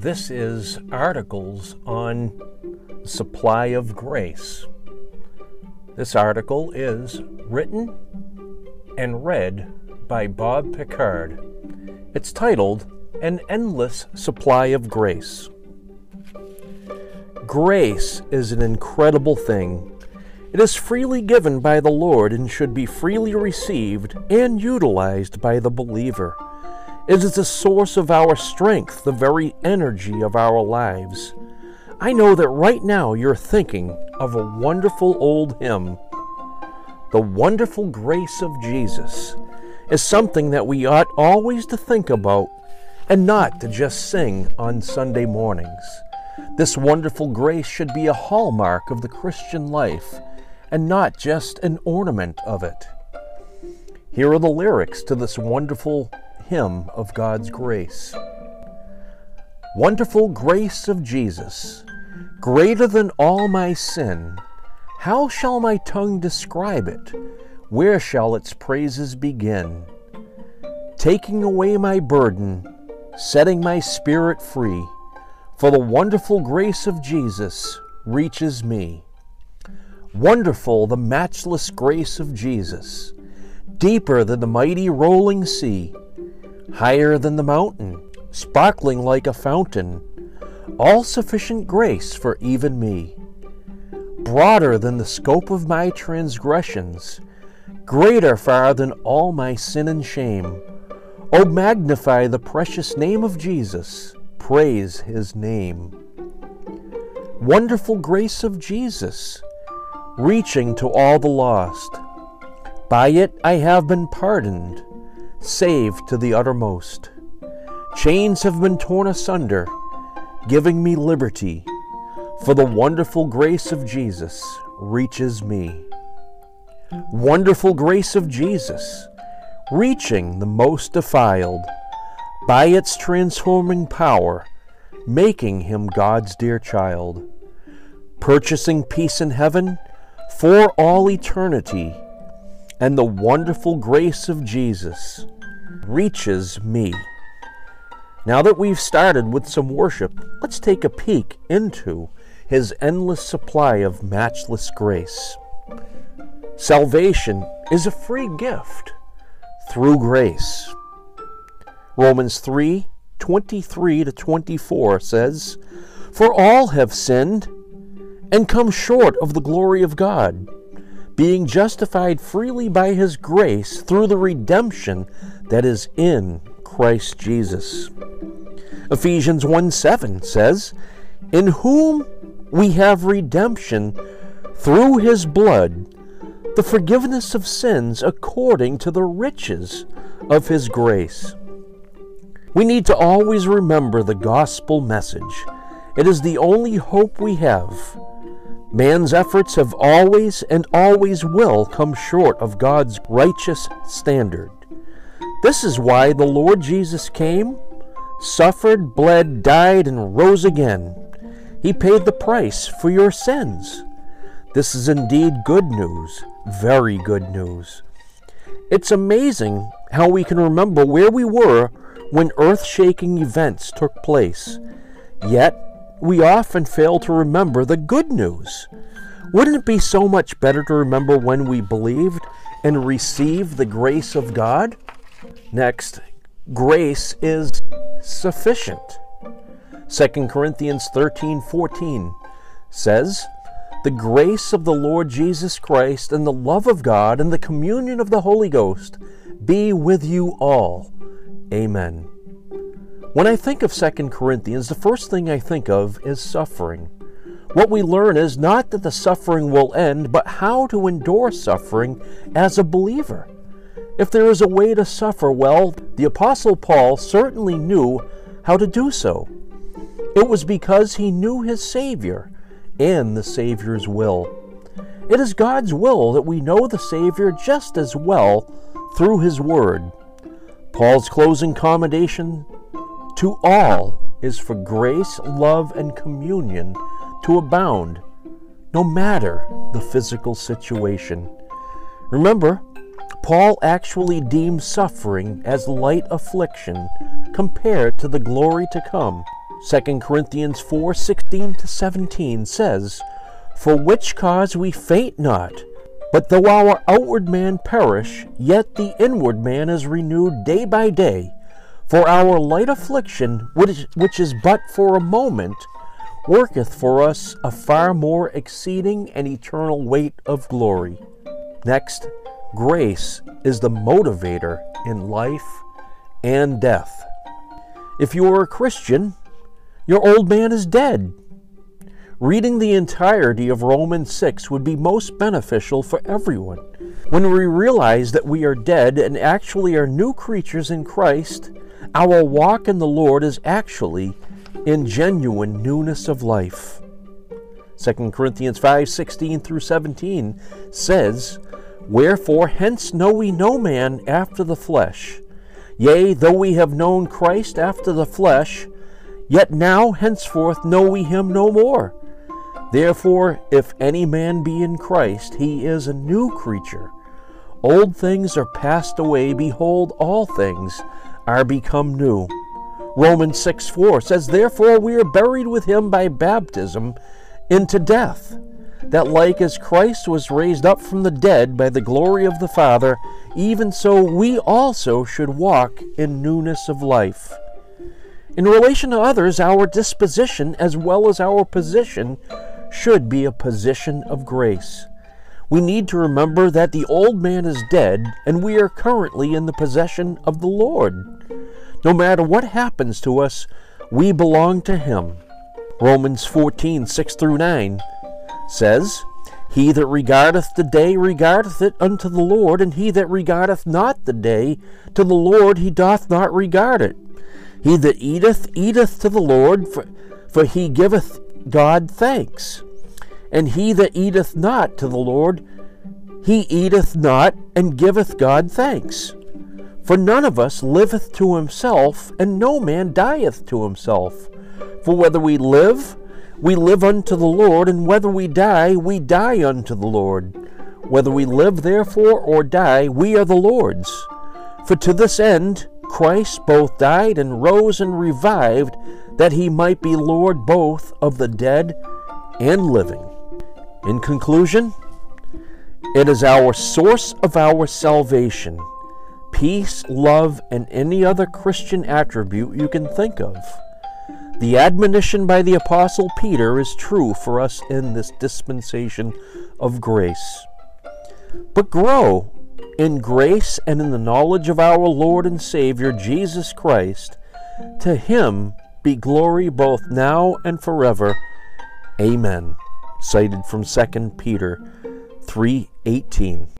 This is articles on supply of grace. This article is written and read by Bob Picard. It's titled An Endless Supply of Grace. Grace is an incredible thing. It is freely given by the Lord and should be freely received and utilized by the believer. It is the source of our strength, the very energy of our lives. I know that right now you're thinking of a wonderful old hymn. The wonderful grace of Jesus is something that we ought always to think about and not to just sing on Sunday mornings. This wonderful grace should be a hallmark of the Christian life and not just an ornament of it. Here are the lyrics to this wonderful hymn of God's grace. Wonderful grace of Jesus, greater than all my sin, how shall my tongue describe it? Where shall its praises begin? Taking away my burden, setting my spirit free, for the wonderful grace of Jesus reaches me. Wonderful the matchless grace of Jesus, deeper than the mighty rolling sea higher than the mountain, sparkling like a fountain, all sufficient grace for even me. Broader than the scope of my transgressions, greater far than all my sin and shame. O magnify the precious name of Jesus, praise his name. Wonderful grace of Jesus, reaching to all the lost. By it I have been pardoned saved to the uttermost. Chains have been torn asunder, giving me liberty, for the wonderful grace of Jesus reaches me. Wonderful grace of Jesus, reaching the most defiled, by its transforming power, making him God's dear child, purchasing peace in heaven for all eternity and the wonderful grace of Jesus reaches me. Now that we've started with some worship, let's take a peek into his endless supply of matchless grace. Salvation is a free gift through grace. Romans 3 23 to 24 says, For all have sinned and come short of the glory of God being justified freely by his grace through the redemption that is in Christ Jesus. Ephesians 1 7 says, In whom we have redemption through his blood, the forgiveness of sins according to the riches of his grace. We need to always remember the gospel message. It is the only hope we have Man's efforts have always and always will come short of God's righteous standard. This is why the Lord Jesus came, suffered, bled, died, and rose again. He paid the price for your sins. This is indeed good news, very good news. It's amazing how we can remember where we were when earth shaking events took place. Yet, we often fail to remember the good news. Wouldn't it be so much better to remember when we believed and received the grace of God? Next, grace is sufficient. 2 Corinthians 13:14 says, "The grace of the Lord Jesus Christ and the love of God and the communion of the Holy Ghost be with you all." Amen. When I think of 2 Corinthians, the first thing I think of is suffering. What we learn is not that the suffering will end, but how to endure suffering as a believer. If there is a way to suffer, well, the Apostle Paul certainly knew how to do so. It was because he knew his Savior and the Savior's will. It is God's will that we know the Savior just as well through His Word. Paul's closing commendation to all is for grace, love, and communion to abound, no matter the physical situation. Remember, Paul actually deemed suffering as light affliction compared to the glory to come. 2 Corinthians 4 16 to 17 says, For which cause we faint not, but though our outward man perish, yet the inward man is renewed day by day. For our light affliction, which is but for a moment, worketh for us a far more exceeding and eternal weight of glory. Next, grace is the motivator in life and death. If you are a Christian, your old man is dead. Reading the entirety of Romans 6 would be most beneficial for everyone. When we realize that we are dead and actually are new creatures in Christ, our walk in the Lord is actually in genuine newness of life. 2 Corinthians 5 16 through 17 says, Wherefore hence know we no man after the flesh. Yea, though we have known Christ after the flesh, yet now henceforth know we him no more. Therefore, if any man be in Christ, he is a new creature. Old things are passed away, behold, all things are become new. Romans 6 4 says, Therefore we are buried with him by baptism into death, that like as Christ was raised up from the dead by the glory of the Father, even so we also should walk in newness of life. In relation to others, our disposition as well as our position should be a position of grace. We need to remember that the old man is dead and we are currently in the possession of the Lord. No matter what happens to us, we belong to Him. Romans 14, 6 through 9 says, He that regardeth the day regardeth it unto the Lord, and he that regardeth not the day to the Lord he doth not regard it. He that eateth, eateth to the Lord, for, for he giveth God thanks. And he that eateth not to the Lord, he eateth not and giveth God thanks. For none of us liveth to himself, and no man dieth to himself. For whether we live, we live unto the Lord, and whether we die, we die unto the Lord. Whether we live, therefore, or die, we are the Lord's. For to this end Christ both died and rose and revived, that he might be Lord both of the dead and living. In conclusion, it is our source of our salvation peace, love, and any other Christian attribute you can think of. The admonition by the Apostle Peter is true for us in this dispensation of grace. But grow in grace and in the knowledge of our Lord and Savior Jesus Christ. To him be glory both now and forever. Amen. Cited from 2 Peter 3:18.